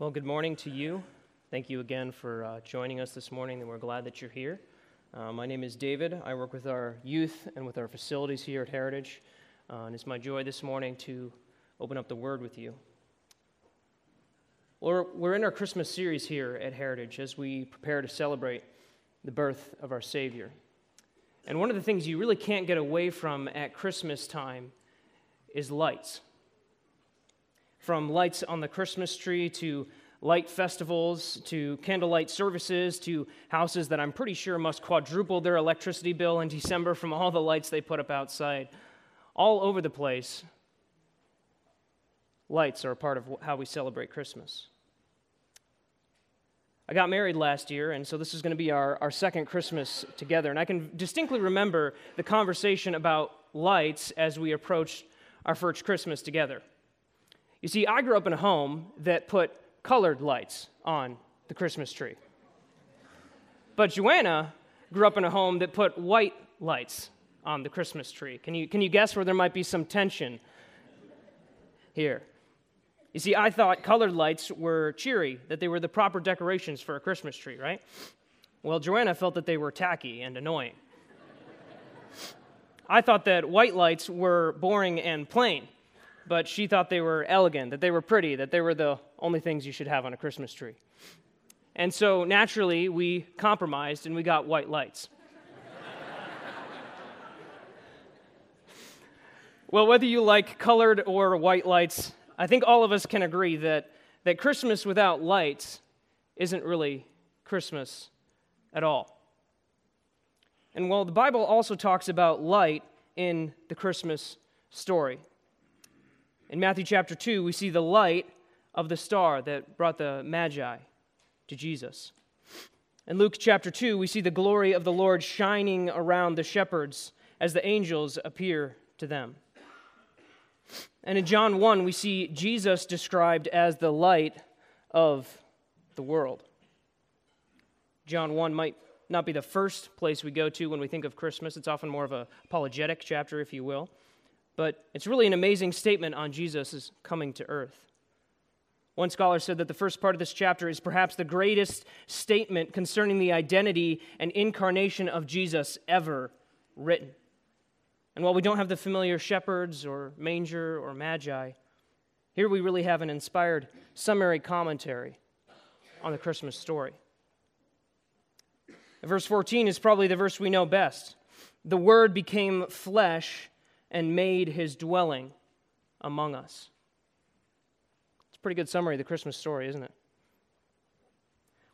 Well, good morning to you. Thank you again for uh, joining us this morning, and we're glad that you're here. Uh, my name is David. I work with our youth and with our facilities here at Heritage, uh, and it's my joy this morning to open up the Word with you. We're, we're in our Christmas series here at Heritage as we prepare to celebrate the birth of our Savior. And one of the things you really can't get away from at Christmas time is lights from lights on the Christmas tree to light festivals to candlelight services to houses that I'm pretty sure must quadruple their electricity bill in December from all the lights they put up outside. All over the place, lights are a part of how we celebrate Christmas. I got married last year, and so this is going to be our, our second Christmas together. And I can distinctly remember the conversation about lights as we approached our first Christmas together. You see, I grew up in a home that put colored lights on the Christmas tree. But Joanna grew up in a home that put white lights on the Christmas tree. Can you, can you guess where there might be some tension here? You see, I thought colored lights were cheery, that they were the proper decorations for a Christmas tree, right? Well, Joanna felt that they were tacky and annoying. I thought that white lights were boring and plain, but she thought they were elegant, that they were pretty, that they were the only things you should have on a Christmas tree. And so naturally, we compromised and we got white lights. well, whether you like colored or white lights, I think all of us can agree that, that Christmas without lights isn't really Christmas at all. And while the Bible also talks about light in the Christmas story, in Matthew chapter 2, we see the light of the star that brought the Magi to Jesus. In Luke chapter 2, we see the glory of the Lord shining around the shepherds as the angels appear to them. And in John 1, we see Jesus described as the light of the world. John 1 might not be the first place we go to when we think of Christmas. It's often more of a apologetic chapter, if you will but it's really an amazing statement on Jesus' coming to earth. One scholar said that the first part of this chapter is perhaps the greatest statement concerning the identity and incarnation of Jesus ever written. And while we don't have the familiar shepherds or manger or magi, here we really have an inspired summary commentary on the Christmas story. Verse 14 is probably the verse we know best. The Word became flesh and made his dwelling among us. It's a pretty good summary of the Christmas story, isn't it?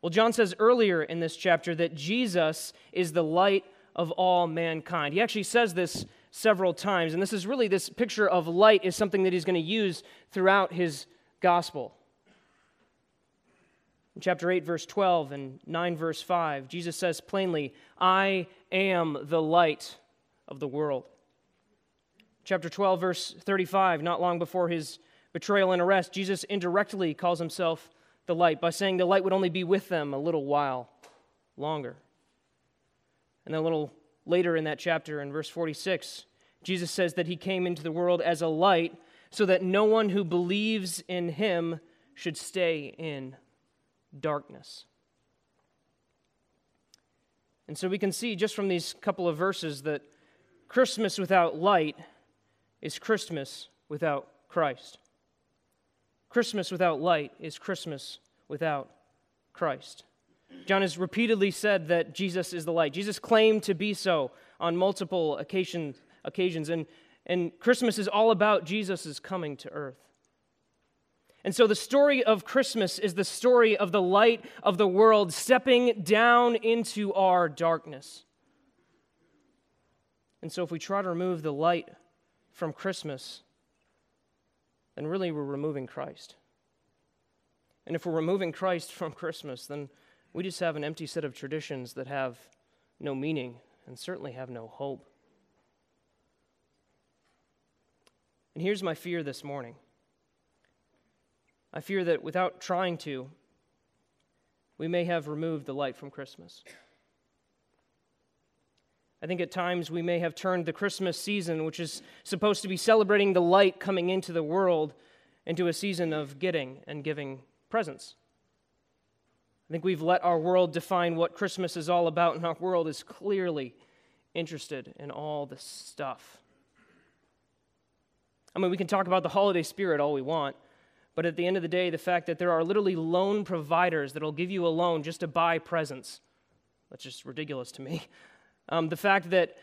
Well, John says earlier in this chapter that Jesus is the light of all mankind. He actually says this several times, and this is really this picture of light is something that he's going to use throughout his gospel. In chapter 8, verse 12, and 9, verse 5, Jesus says plainly, I am the light of the world chapter 12, verse 35, not long before his betrayal and arrest, Jesus indirectly calls himself the light by saying the light would only be with them a little while longer. And then a little later in that chapter, in verse 46, Jesus says that he came into the world as a light so that no one who believes in him should stay in darkness. And so we can see just from these couple of verses that Christmas without light is Christmas without Christ. Christmas without light is Christmas without Christ. John has repeatedly said that Jesus is the light. Jesus claimed to be so on multiple occasions, occasions and, and Christmas is all about Jesus' coming to earth. And so the story of Christmas is the story of the light of the world stepping down into our darkness. And so if we try to remove the light from Christmas, then really we're removing Christ. And if we're removing Christ from Christmas, then we just have an empty set of traditions that have no meaning and certainly have no hope. And here's my fear this morning I fear that without trying to, we may have removed the light from Christmas. I think at times we may have turned the Christmas season, which is supposed to be celebrating the light coming into the world, into a season of getting and giving presents. I think we've let our world define what Christmas is all about, and our world is clearly interested in all this stuff. I mean, we can talk about the holiday spirit all we want, but at the end of the day, the fact that there are literally loan providers that'll give you a loan just to buy presents, that's just ridiculous to me. Um, the fact that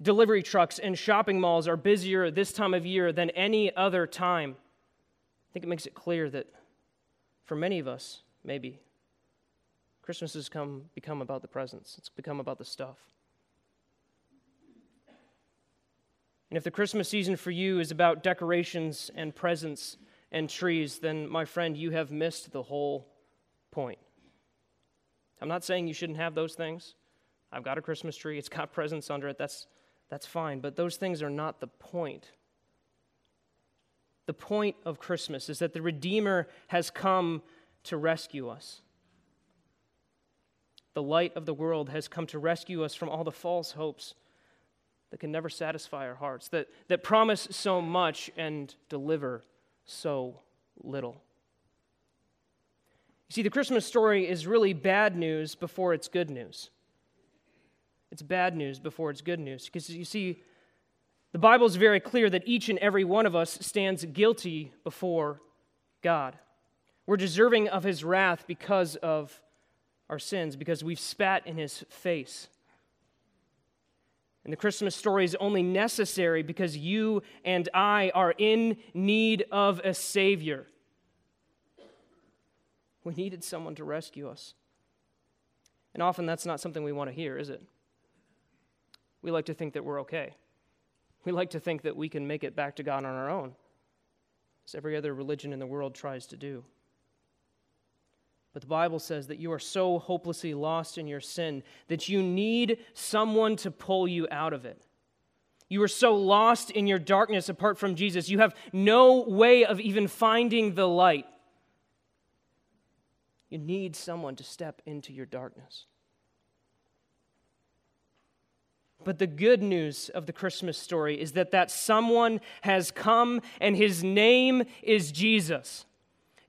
delivery trucks and shopping malls are busier this time of year than any other time, I think it makes it clear that for many of us, maybe, Christmas has come, become about the presents, it's become about the stuff. And if the Christmas season for you is about decorations and presents and trees, then, my friend, you have missed the whole point. I'm not saying you shouldn't have those things. I've got a Christmas tree, it's got presents under it, that's, that's fine. But those things are not the point. The point of Christmas is that the Redeemer has come to rescue us. The light of the world has come to rescue us from all the false hopes that can never satisfy our hearts, that, that promise so much and deliver so little. You see, the Christmas story is really bad news before it's good news. It's bad news before it's good news. Because you see, the Bible is very clear that each and every one of us stands guilty before God. We're deserving of his wrath because of our sins, because we've spat in his face. And the Christmas story is only necessary because you and I are in need of a Savior. We needed someone to rescue us. And often that's not something we want to hear, is it? We like to think that we're okay. We like to think that we can make it back to God on our own, as every other religion in the world tries to do. But the Bible says that you are so hopelessly lost in your sin that you need someone to pull you out of it. You are so lost in your darkness apart from Jesus, you have no way of even finding the light. You need someone to step into your darkness. But the good news of the Christmas story is that that someone has come and his name is Jesus.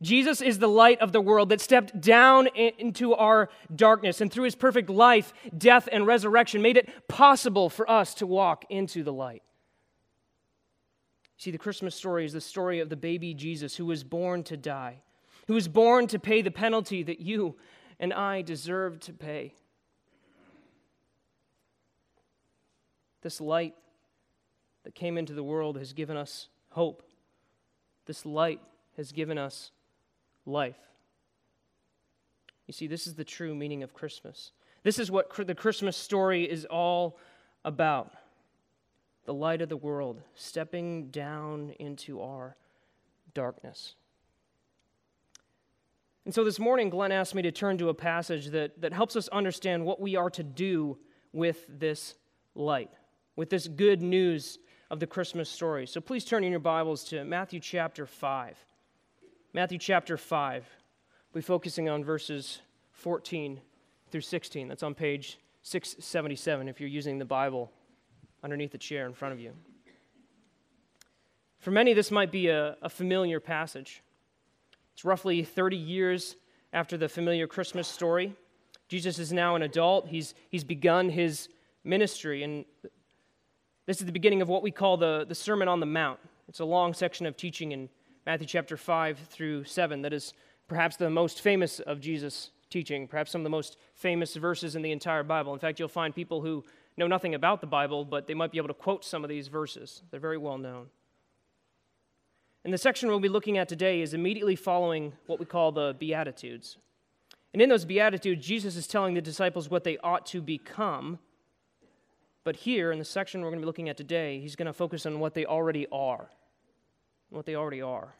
Jesus is the light of the world that stepped down into our darkness and through his perfect life, death, and resurrection made it possible for us to walk into the light. See, the Christmas story is the story of the baby Jesus who was born to die, who was born to pay the penalty that you and I deserve to pay. This light that came into the world has given us hope. This light has given us life. You see, this is the true meaning of Christmas. This is what the Christmas story is all about the light of the world stepping down into our darkness. And so this morning, Glenn asked me to turn to a passage that, that helps us understand what we are to do with this light, with this good news of the Christmas story. So please turn in your Bibles to Matthew chapter 5. Matthew chapter 5. We'll be focusing on verses 14 through 16. That's on page 677 if you're using the Bible underneath the chair in front of you. For many, this might be a, a familiar passage. It's roughly 30 years after the familiar Christmas story. Jesus is now an adult. He's, he's begun his ministry, and this is the beginning of what we call the, the Sermon on the Mount. It's a long section of teaching in Matthew chapter 5 through 7. That is perhaps the most famous of Jesus' teaching, perhaps some of the most famous verses in the entire Bible. In fact, you'll find people who know nothing about the Bible, but they might be able to quote some of these verses. They're very well known. And the section we'll be looking at today is immediately following what we call the Beatitudes. And in those Beatitudes, Jesus is telling the disciples what they ought to become. But here, in the section we're going to be looking at today, he's going to focus on what they already are what they already are.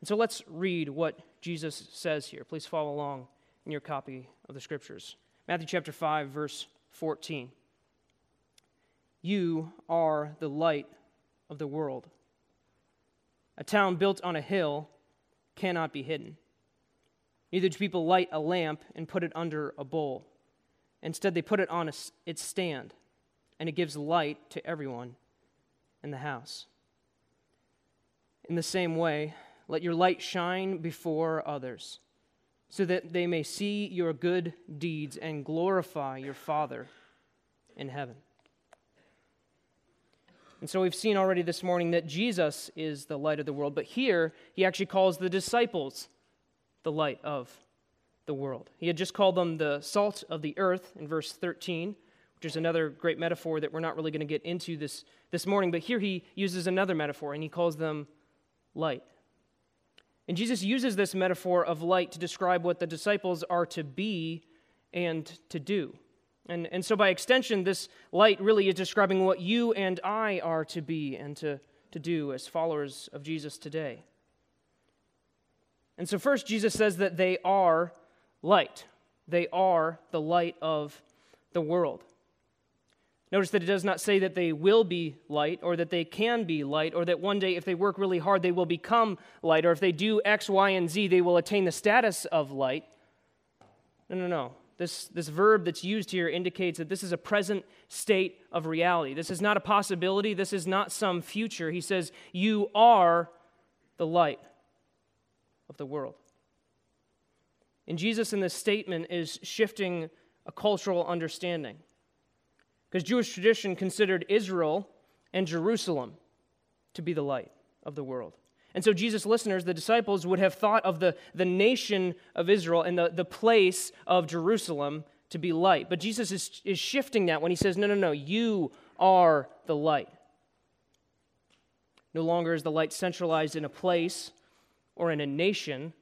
And so let's read what Jesus says here. Please follow along in your copy of the scriptures. Matthew chapter 5, verse 14. You are the light of the world. A town built on a hill cannot be hidden. Neither do people light a lamp and put it under a bowl. Instead, they put it on a, its stand, and it gives light to everyone in the house. In the same way, let your light shine before others, so that they may see your good deeds and glorify your Father in heaven. And so we've seen already this morning that Jesus is the light of the world, but here he actually calls the disciples the light of the world. He had just called them the salt of the earth in verse 13, is another great metaphor that we're not really going to get into this, this morning, but here he uses another metaphor and he calls them light. And Jesus uses this metaphor of light to describe what the disciples are to be and to do. And, and so, by extension, this light really is describing what you and I are to be and to, to do as followers of Jesus today. And so, first, Jesus says that they are light. They are the light of the world. Notice that it does not say that they will be light or that they can be light or that one day, if they work really hard, they will become light or if they do X, Y, and Z, they will attain the status of light. No, no, no. This, this verb that's used here indicates that this is a present state of reality. This is not a possibility. This is not some future. He says, You are the light of the world. And Jesus in this statement is shifting a cultural understanding. Because Jewish tradition considered Israel and Jerusalem to be the light of the world. And so, Jesus' listeners, the disciples, would have thought of the, the nation of Israel and the, the place of Jerusalem to be light. But Jesus is, is shifting that when he says, No, no, no, you are the light. No longer is the light centralized in a place or in a nation,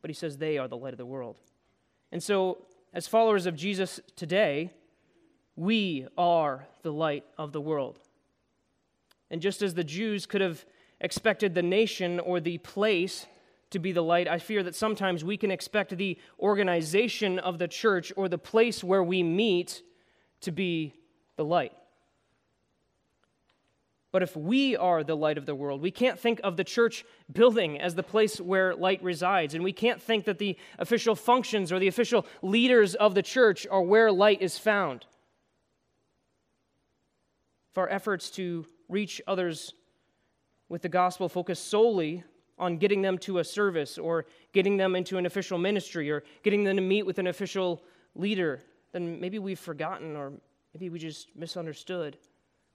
but he says they are the light of the world. And so, as followers of Jesus today, we are the light of the world. And just as the Jews could have expected the nation or the place to be the light, I fear that sometimes we can expect the organization of the church or the place where we meet to be the light. But if we are the light of the world, we can't think of the church building as the place where light resides. And we can't think that the official functions or the official leaders of the church are where light is found. If our efforts to reach others with the gospel focus solely on getting them to a service or getting them into an official ministry or getting them to meet with an official leader, then maybe we've forgotten or maybe we just misunderstood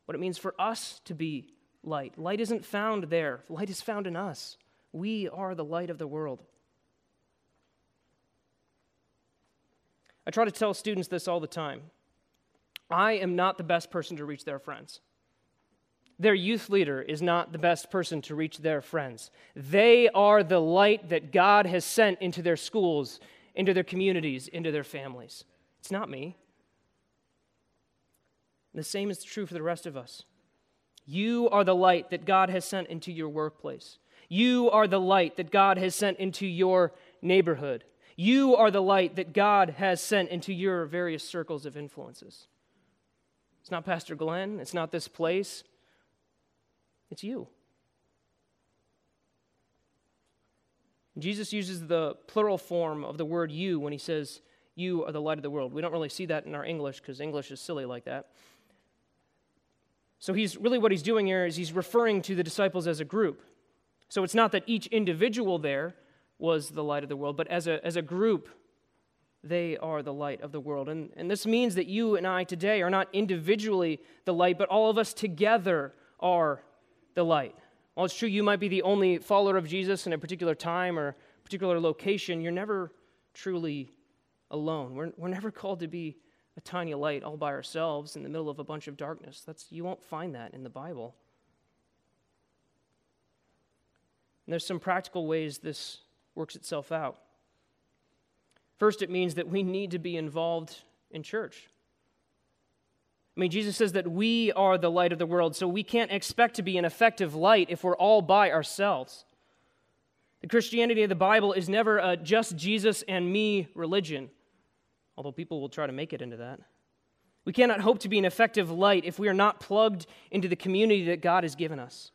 what it means for us to be light. Light isn't found there, light is found in us. We are the light of the world. I try to tell students this all the time. I am not the best person to reach their friends. Their youth leader is not the best person to reach their friends. They are the light that God has sent into their schools, into their communities, into their families. It's not me. the same is true for the rest of us. You are the light that God has sent into your workplace. You are the light that God has sent into your neighborhood. You are the light that God has sent into your various circles of influences. It's not Pastor Glenn, it's not this place, it's you. Jesus uses the plural form of the word you when he says, You are the light of the world. We don't really see that in our English because English is silly like that. So he's really what he's doing here is he's referring to the disciples as a group. So it's not that each individual there was the light of the world, but as a, as a group, they are the light of the world. And, and this means that you and I today are not individually the light, but all of us together are the light. While it's true you might be the only follower of Jesus in a particular time or particular location, you're never truly alone. We're, we're never called to be a tiny light all by ourselves in the middle of a bunch of darkness. That's, you won't find that in the Bible. And there's some practical ways this works itself out. First, it means that we need to be involved in church. I mean, Jesus says that we are the light of the world, so we can't expect to be an effective light if we're all by ourselves. The Christianity of the Bible is never a just Jesus and me religion, although people will try to make it into that. We cannot hope to be an effective light if we are not plugged into the community that God has given us.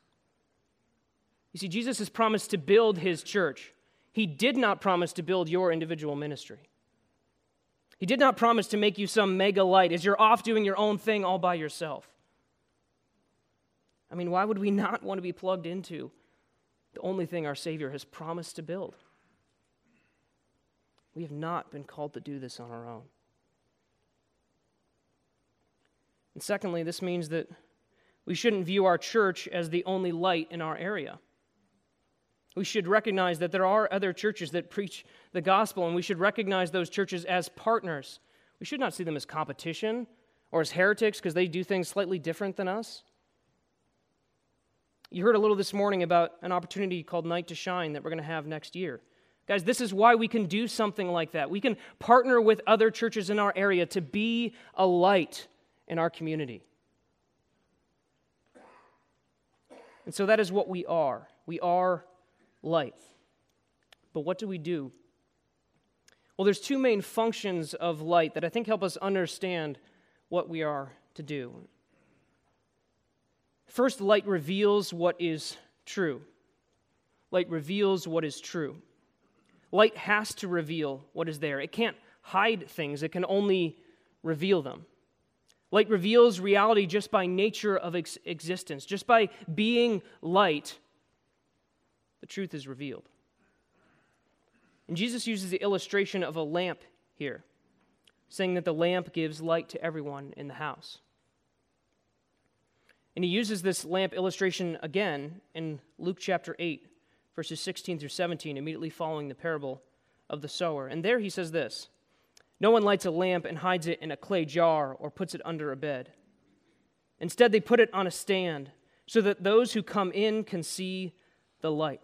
You see, Jesus has promised to build his church. He did not promise to build your individual ministry. He did not promise to make you some mega light as you're off doing your own thing all by yourself. I mean, why would we not want to be plugged into the only thing our Savior has promised to build. We have not been called to do this on our own. And secondly, this means that we shouldn't view our church as the only light in our area. We should recognize that there are other churches that preach the gospel, and we should recognize those churches as partners. We should not see them as competition or as heretics because they do things slightly different than us. You heard a little this morning about an opportunity called Night to Shine that we're going to have next year. Guys, this is why we can do something like that. We can partner with other churches in our area to be a light in our community. And so that is what we are. We are light. But what do we do? Well, there's two main functions of light that I think help us understand what we are to do. First, light reveals what is true. Light reveals what is true. Light has to reveal what is there. It can't hide things, it can only reveal them. Light reveals reality just by nature of ex- existence, just by being light, the truth is revealed. And Jesus uses the illustration of a lamp here, saying that the lamp gives light to everyone in the house. And he uses this lamp illustration again in Luke chapter 8, verses 16 through 17, immediately following the parable of the sower. And there he says this No one lights a lamp and hides it in a clay jar or puts it under a bed. Instead, they put it on a stand so that those who come in can see the light.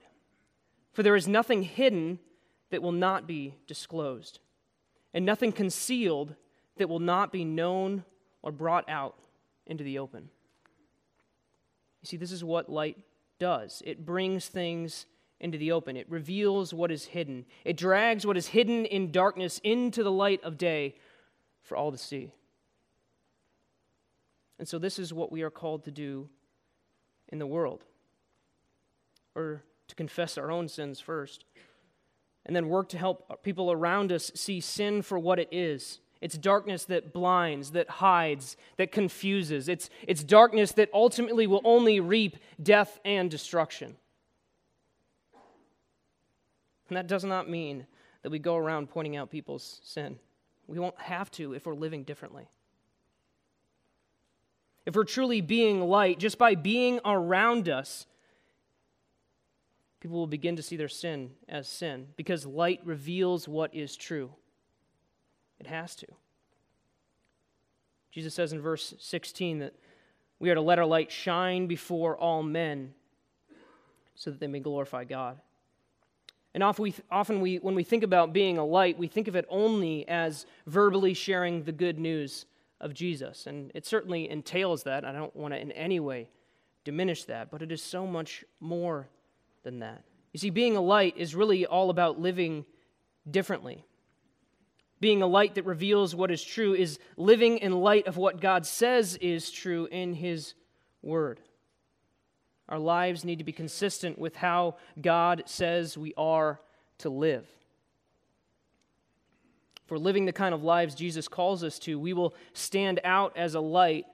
For there is nothing hidden that will not be disclosed, and nothing concealed that will not be known or brought out into the open. You see, this is what light does it brings things into the open. It reveals what is hidden. It drags what is hidden in darkness into the light of day for all to see. And so, this is what we are called to do in the world, or to confess our own sins first, and then work to help people around us see sin for what it is. It's darkness that blinds, that hides, that confuses. It's, it's darkness that ultimately will only reap death and destruction. And that does not mean that we go around pointing out people's sin. We won't have to if we're living differently. If we're truly being light, just by being around us, people will begin to see their sin as sin because light reveals what is true. It has to. Jesus says in verse 16 that we are to let our light shine before all men so that they may glorify God. And often, we, often we, when we think about being a light, we think of it only as verbally sharing the good news of Jesus. And it certainly entails that. I don't want to in any way diminish that, but it is so much more than that. You see, being a light is really all about living differently. Being a light that reveals what is true is living in light of what God says is true in His Word. Our lives need to be consistent with how God says we are to live. For living the kind of lives Jesus calls us to, we will stand out as a light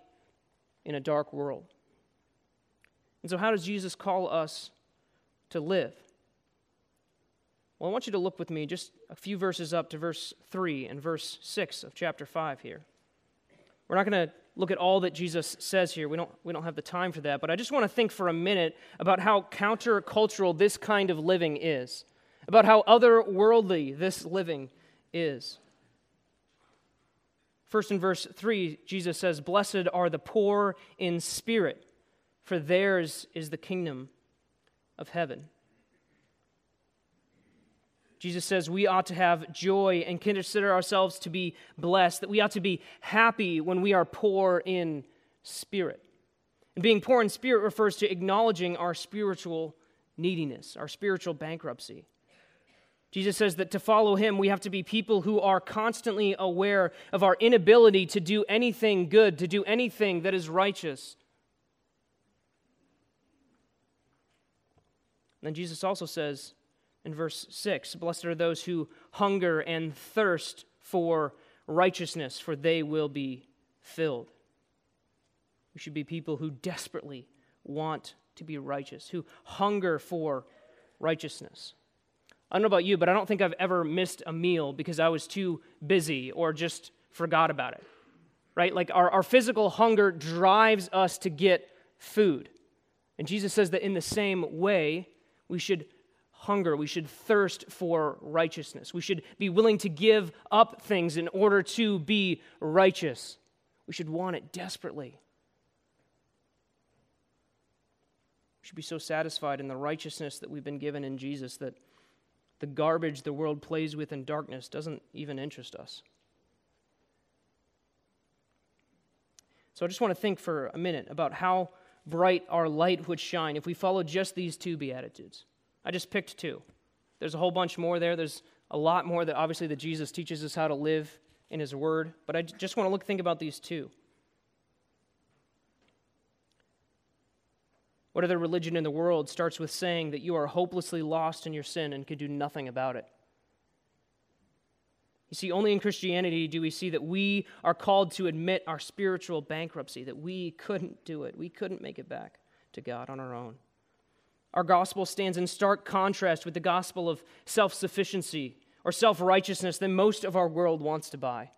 in a dark world. And so, how does Jesus call us to live? Well, I want you to look with me just a few verses up to verse 3 and verse 6 of chapter 5 here. We're not going to look at all that Jesus says here. We don't, we don't have the time for that. But I just want to think for a minute about how countercultural this kind of living is, about how otherworldly this living is. First, in verse 3, Jesus says, Blessed are the poor in spirit, for theirs is the kingdom of heaven. Jesus says we ought to have joy and consider ourselves to be blessed, that we ought to be happy when we are poor in spirit. And being poor in spirit refers to acknowledging our spiritual neediness, our spiritual bankruptcy. Jesus says that to follow him, we have to be people who are constantly aware of our inability to do anything good, to do anything that is righteous. Then Jesus also says, in verse 6 Blessed are those who hunger and thirst for righteousness, for they will be filled. We should be people who desperately want to be righteous, who hunger for righteousness. I don't know about you, but I don't think I've ever missed a meal because I was too busy or just forgot about it. Right? Like our, our physical hunger drives us to get food. And Jesus says that in the same way, we should hunger, we should thirst for righteousness. We should be willing to give up things in order to be righteous. We should want it desperately. We should be so satisfied in the righteousness that we've been given in Jesus that the garbage the world plays with in darkness doesn't even interest us. So I just want to think for a minute about how bright our light would shine if we followed just these two Beatitudes. I just picked two. There's a whole bunch more there. There's a lot more that obviously that Jesus teaches us how to live in his word, but I just want to look think about these two. What other religion in the world starts with saying that you are hopelessly lost in your sin and can do nothing about it? You see, only in Christianity do we see that we are called to admit our spiritual bankruptcy, that we couldn't do it. We couldn't make it back to God on our own. Our gospel stands in stark contrast with the gospel of self sufficiency or self righteousness that most of our world wants to buy.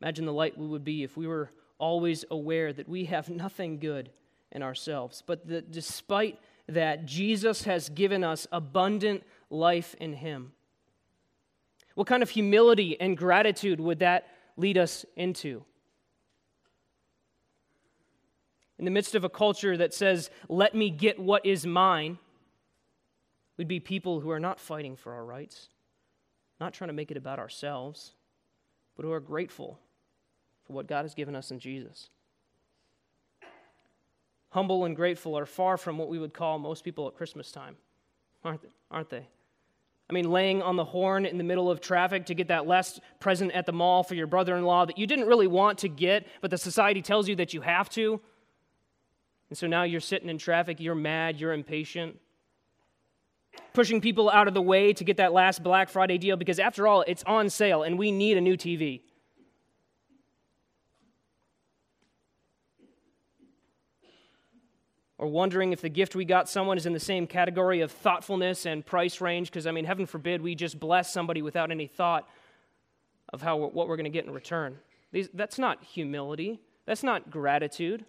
Imagine the light we would be if we were always aware that we have nothing good in ourselves, but that despite that, Jesus has given us abundant life in Him. What kind of humility and gratitude would that lead us into? In the midst of a culture that says, let me get what is mine, we'd be people who are not fighting for our rights, not trying to make it about ourselves, but who are grateful for what God has given us in Jesus. Humble and grateful are far from what we would call most people at Christmas time, aren't they? Aren't they? I mean, laying on the horn in the middle of traffic to get that last present at the mall for your brother in law that you didn't really want to get, but the society tells you that you have to. And so now you're sitting in traffic, you're mad, you're impatient. Pushing people out of the way to get that last Black Friday deal because, after all, it's on sale and we need a new TV. Or wondering if the gift we got someone is in the same category of thoughtfulness and price range, because, I mean, heaven forbid we just bless somebody without any thought of how, what we're going to get in return. These, that's not humility, that's not gratitude.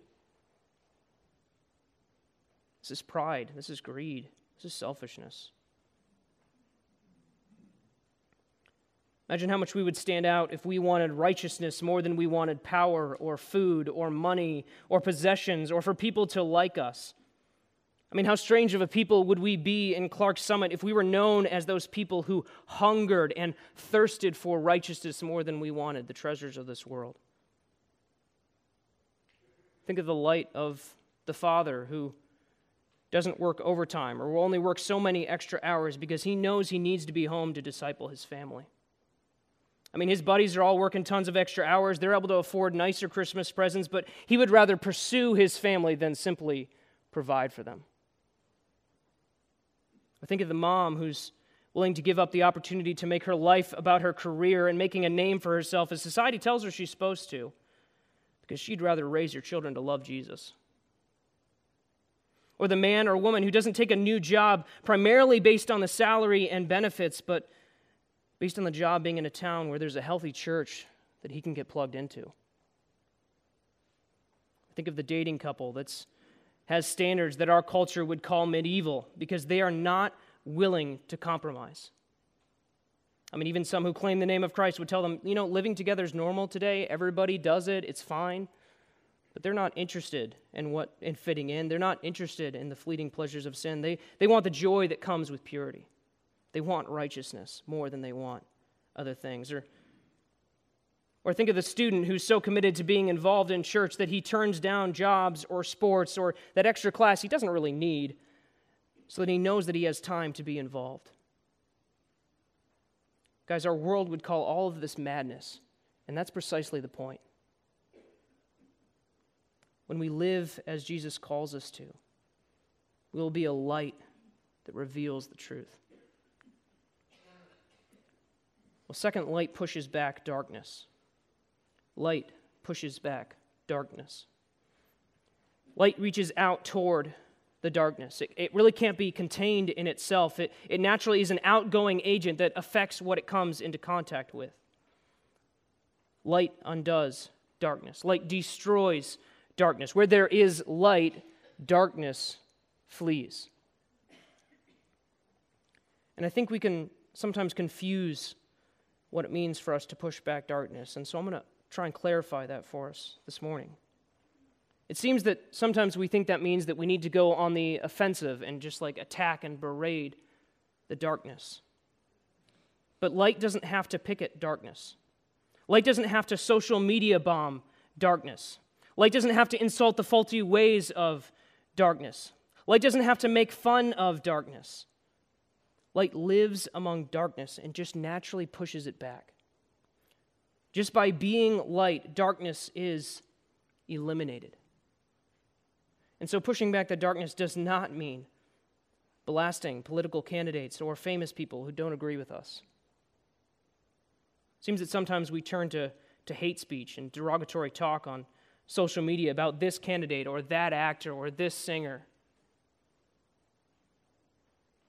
This is pride, this is greed, this is selfishness. Imagine how much we would stand out if we wanted righteousness more than we wanted power or food or money or possessions or for people to like us. I mean, how strange of a people would we be in Clark Summit if we were known as those people who hungered and thirsted for righteousness more than we wanted the treasures of this world? Think of the light of the Father who doesn't work overtime or will only work so many extra hours because he knows he needs to be home to disciple his family. I mean, his buddies are all working tons of extra hours. They're able to afford nicer Christmas presents, but he would rather pursue his family than simply provide for them. I think of the mom who's willing to give up the opportunity to make her life about her career and making a name for herself as society tells her she's supposed to, because she'd rather raise her children to love Jesus. Or the man or woman who doesn't take a new job primarily based on the salary and benefits, but based on the job being in a town where there's a healthy church that he can get plugged into. Think of the dating couple that has standards that our culture would call medieval because they are not willing to compromise. I mean, even some who claim the name of Christ would tell them, you know, living together is normal today. Everybody does it. It's fine. But they're not interested in what in fitting in. They're not interested in the fleeting pleasures of sin. They, they want the joy that comes with purity. They want righteousness more than they want other things. Or, or think of the student who's so committed to being involved in church that he turns down jobs or sports or that extra class he doesn't really need so that he knows that he has time to be involved. Guys, our world would call all of this madness, and that's precisely the point. When we live as Jesus calls us to, we will be a light that reveals the truth. Well, second, light pushes back darkness. Light pushes back darkness. Light reaches out toward the darkness. It, it, really can't be contained in itself. It, it naturally is an outgoing agent that affects what it comes into contact with. Light undoes darkness, light destroys darkness. Where there is light, darkness flees. And I think we can sometimes confuse what it means for us to push back darkness. And so I'm going to try and clarify that for us this morning. It seems that sometimes we think that means that we need to go on the offensive and just like attack and berate the darkness. But light doesn't have to picket darkness. Light doesn't have to social media bomb darkness. Light doesn't have to insult the faulty ways of darkness. Light doesn't have to make fun of darkness. Light lives among darkness and just naturally pushes it back. Just by being light, darkness is eliminated. And so pushing back the darkness does not mean blasting political candidates or famous people who don't agree with us. It seems that sometimes we turn to, to hate speech and derogatory talk on social media about this candidate or that actor or this singer.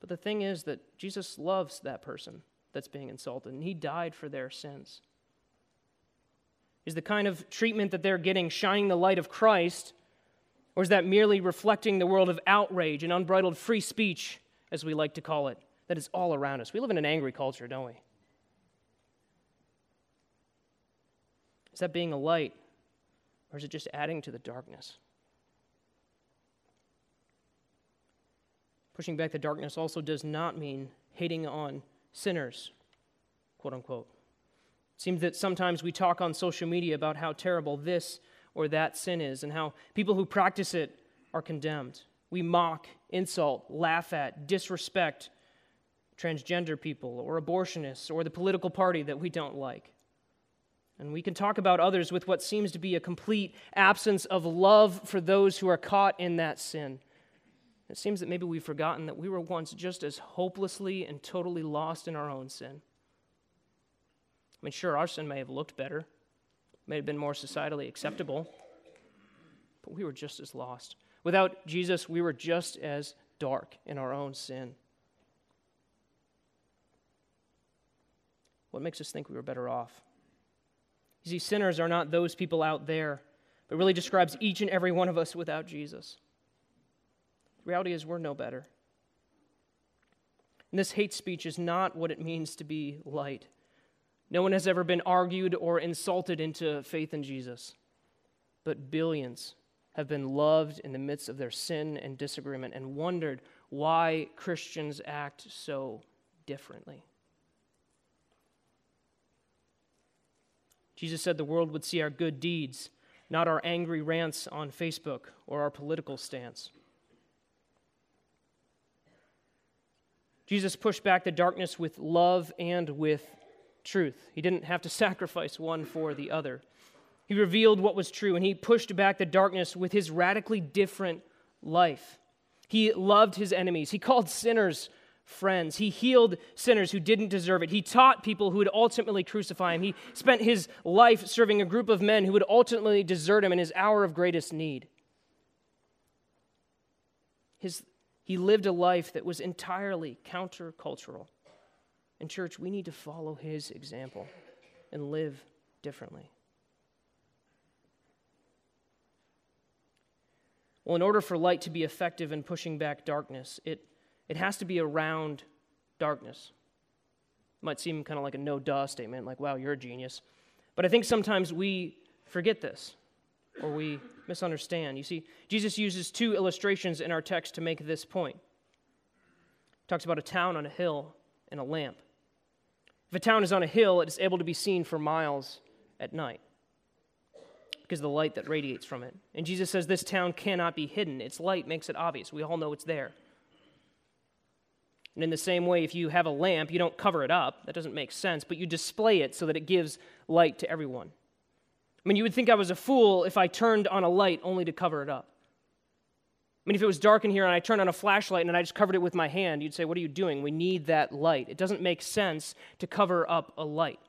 But the thing is that Jesus loves that person that's being insulted, and he died for their sins. Is the kind of treatment that they're getting shining the light of Christ, or is that merely reflecting the world of outrage and unbridled free speech, as we like to call it, that is all around us? We live in an angry culture, don't we? Is that being a light, or is it just adding to the darkness? Pushing back the darkness also does not mean hating on sinners, quote unquote. It seems that sometimes we talk on social media about how terrible this or that sin is and how people who practice it are condemned. We mock, insult, laugh at, disrespect transgender people or abortionists or the political party that we don't like. And we can talk about others with what seems to be a complete absence of love for those who are caught in that sin. It seems that maybe we've forgotten that we were once just as hopelessly and totally lost in our own sin. I mean, sure, our sin may have looked better, may have been more societally acceptable, but we were just as lost. Without Jesus, we were just as dark in our own sin. What makes us think we were better off? You see, sinners are not those people out there, but really describes each and every one of us without Jesus. The reality is, we're no better. And this hate speech is not what it means to be light. No one has ever been argued or insulted into faith in Jesus, but billions have been loved in the midst of their sin and disagreement and wondered why Christians act so differently. Jesus said the world would see our good deeds, not our angry rants on Facebook or our political stance. Jesus pushed back the darkness with love and with truth. He didn't have to sacrifice one for the other. He revealed what was true, and he pushed back the darkness with his radically different life. He loved his enemies. He called sinners friends. He healed sinners who didn't deserve it. He taught people who would ultimately crucify him. He spent his life serving a group of men who would ultimately desert him in his hour of greatest need. His he lived a life that was entirely countercultural. In church, we need to follow his example and live differently. Well, in order for light to be effective in pushing back darkness, it, it has to be around darkness. It might seem kind of like a no duh statement, like, wow, you're a genius. But I think sometimes we forget this or we misunderstand. You see, Jesus uses two illustrations in our text to make this point. He talks about a town on a hill and a lamp. If a town is on a hill, it is able to be seen for miles at night because of the light that radiates from it. And Jesus says this town cannot be hidden. Its light makes it obvious. We all know it's there. And in the same way, if you have a lamp, you don't cover it up. That doesn't make sense, but you display it so that it gives light to everyone. I mean, you would think I was a fool if I turned on a light only to cover it up. I mean, if it was dark in here and I turned on a flashlight and I just covered it with my hand, you'd say, What are you doing? We need that light. It doesn't make sense to cover up a light.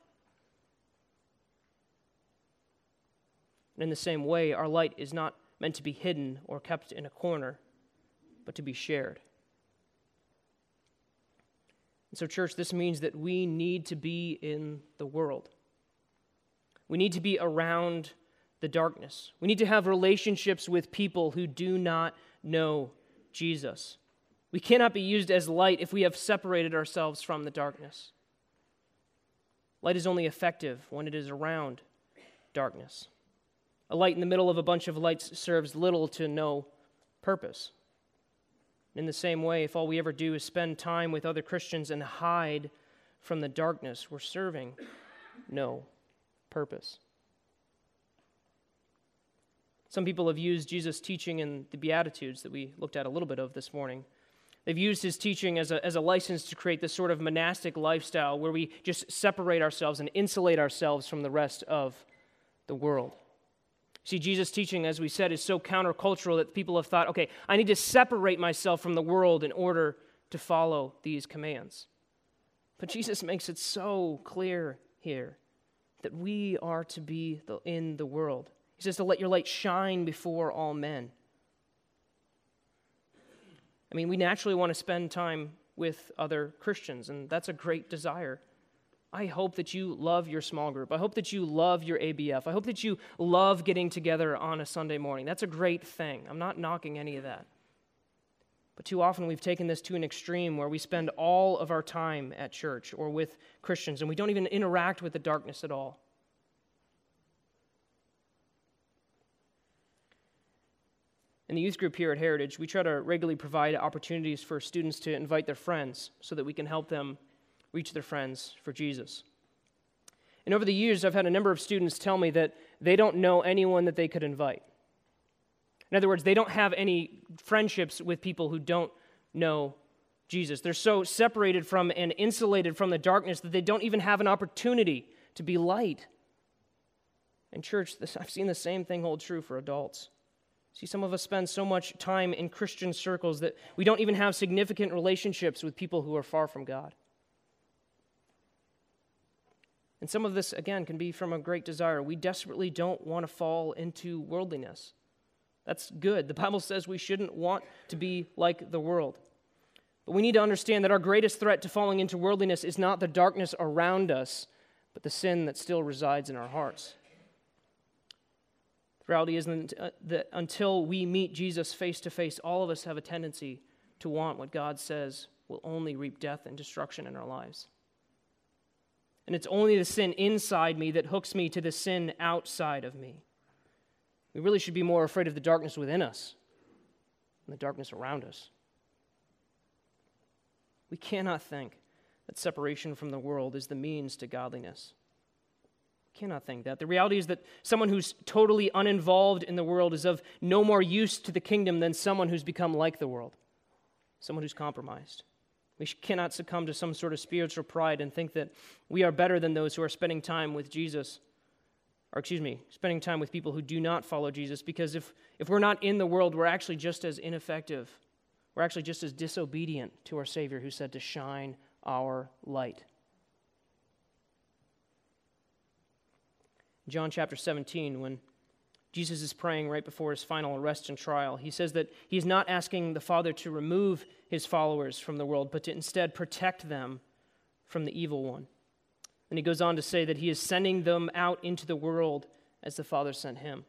And in the same way, our light is not meant to be hidden or kept in a corner. but to be shared. And so, church, this means that we need to be in the world. We need to be around the darkness. We need to have relationships with people who do not know Jesus. We cannot be used as light if we have separated ourselves from the darkness. Light is only effective when it is around darkness. A light in the middle of a bunch of lights serves little to no purpose. In the same way, if all we ever do is spend time with other Christians and hide from the darkness, we're serving no purpose. Some people have used Jesus' teaching in the Beatitudes that we looked at a little bit of this morning. They've used his teaching as a, as a license to create this sort of monastic lifestyle where we just separate ourselves and insulate ourselves from the rest of the world. See, Jesus' teaching, as we said, is so countercultural that people have thought, okay, I need to separate myself from the world in order to follow these commands. But Jesus makes it so clear here that we are to be in the world. He says to let your light shine before all men. I mean, we naturally want to spend time with other Christians, and that's a great desire. I hope that you love your small group. I hope that you love your ABF. I hope that you love getting together on a Sunday morning. That's a great thing. I'm not knocking any of that. But too often we've taken this to an extreme where we spend all of our time at church or with Christians and we don't even interact with the darkness at all. In the youth group here at Heritage, we try to regularly provide opportunities for students to invite their friends so that we can help them reach their friends for Jesus. And over the years, I've had a number of students tell me that they don't know anyone that they could invite. In other words, they don't have any friendships with people who don't know Jesus. They're so separated from and insulated from the darkness that they don't even have an opportunity to be light. In church, this, I've seen the same thing hold true for adults. See, some of us spend so much time in Christian circles that we don't even have significant relationships with people who are far from God. And some of this, again, can be from a great desire. We desperately don't want to fall into worldliness. That's good. The Bible says we shouldn't want to be like the world. But we need to understand that our greatest threat to falling into worldliness is not the darkness around us, but the sin that still resides in our hearts. The reality is uh, that until we meet Jesus face to face, all of us have a tendency to want what God says will only reap death and destruction in our lives. And it's only the sin inside me that hooks me to the sin outside of me. We really should be more afraid of the darkness within us than the darkness around us. We cannot think that separation from the world is the means to godliness We cannot think that. The reality is that someone who's totally uninvolved in the world is of no more use to the kingdom than someone who's become like the world, someone who's compromised. We cannot succumb to some sort of spiritual pride and think that we are better than those who are spending time with Jesus, or excuse me, spending time with people who do not follow Jesus, because if, if we're not in the world, we're actually just as ineffective. We're actually just as disobedient to our Savior who said to shine our light. John chapter 17, when Jesus is praying right before his final arrest and trial, he says that he's not asking the Father to remove his followers from the world, but to instead protect them from the evil one. And he goes on to say that he is sending them out into the world as the Father sent him.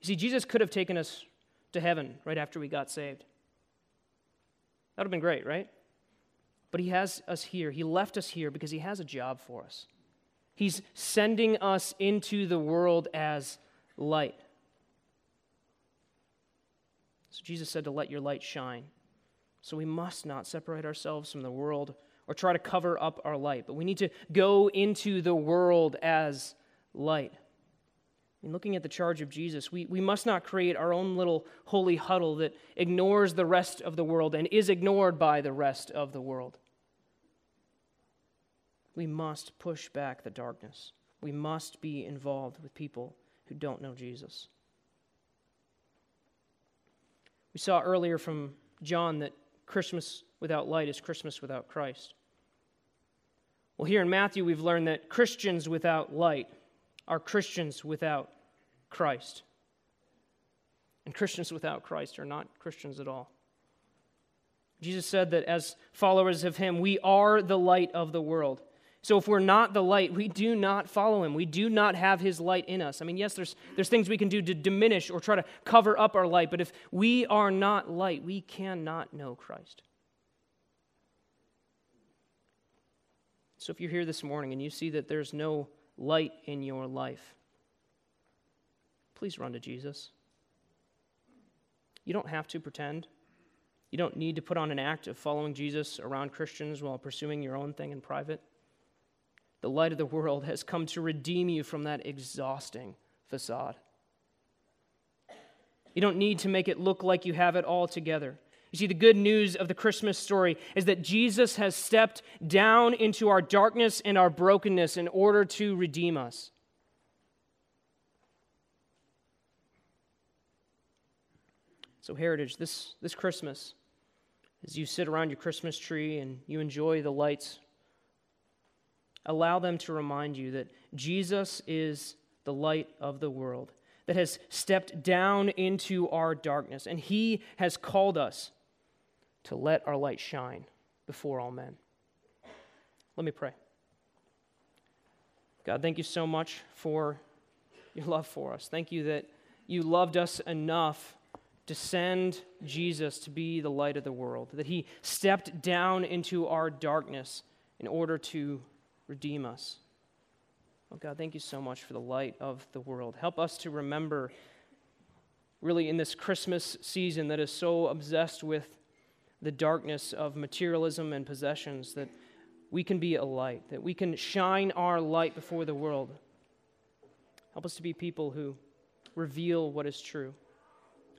You see, Jesus could have taken us to heaven right after we got saved. That would have been great, right? But he has us here. He left us here because he has a job for us. He's sending us into the world as light. So Jesus said to let your light shine. So we must not separate ourselves from the world or try to cover up our light, but we need to go into the world as light. In looking at the charge of Jesus, we, we must not create our own little holy huddle that ignores the rest of the world and is ignored by the rest of the world. We must push back the darkness. We must be involved with people who don't know Jesus. We saw earlier from John that Christmas without light is Christmas without Christ. Well, here in Matthew, we've learned that Christians without light are Christians without Christ. And Christians without Christ are not Christians at all. Jesus said that as followers of Him, we are the light of the world. So if we're not the light, we do not follow him. We do not have his light in us. I mean, yes, there's, there's things we can do to diminish or try to cover up our light, but if we are not light, we cannot know Christ. So if you're here this morning and you see that there's no light in your life, please run to Jesus. You don't have to pretend. You don't need to put on an act of following Jesus around Christians while pursuing your own thing in private the light of the world, has come to redeem you from that exhausting facade. You don't need to make it look like you have it all together. You see, the good news of the Christmas story is that Jesus has stepped down into our darkness and our brokenness in order to redeem us. So, Heritage, this, this Christmas, as you sit around your Christmas tree and you enjoy the lights allow them to remind you that Jesus is the light of the world that has stepped down into our darkness, and He has called us to let our light shine before all men. Let me pray. God, thank you so much for your love for us. Thank you that you loved us enough to send Jesus to be the light of the world, that He stepped down into our darkness in order to redeem us. Oh God, thank you so much for the light of the world. Help us to remember, really, in this Christmas season that is so obsessed with the darkness of materialism and possessions, that we can be a light, that we can shine our light before the world. Help us to be people who reveal what is true.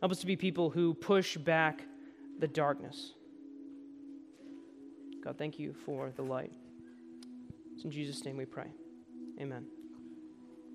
Help us to be people who push back the darkness. God, thank you for the light. It's in Jesus' name we pray. Amen.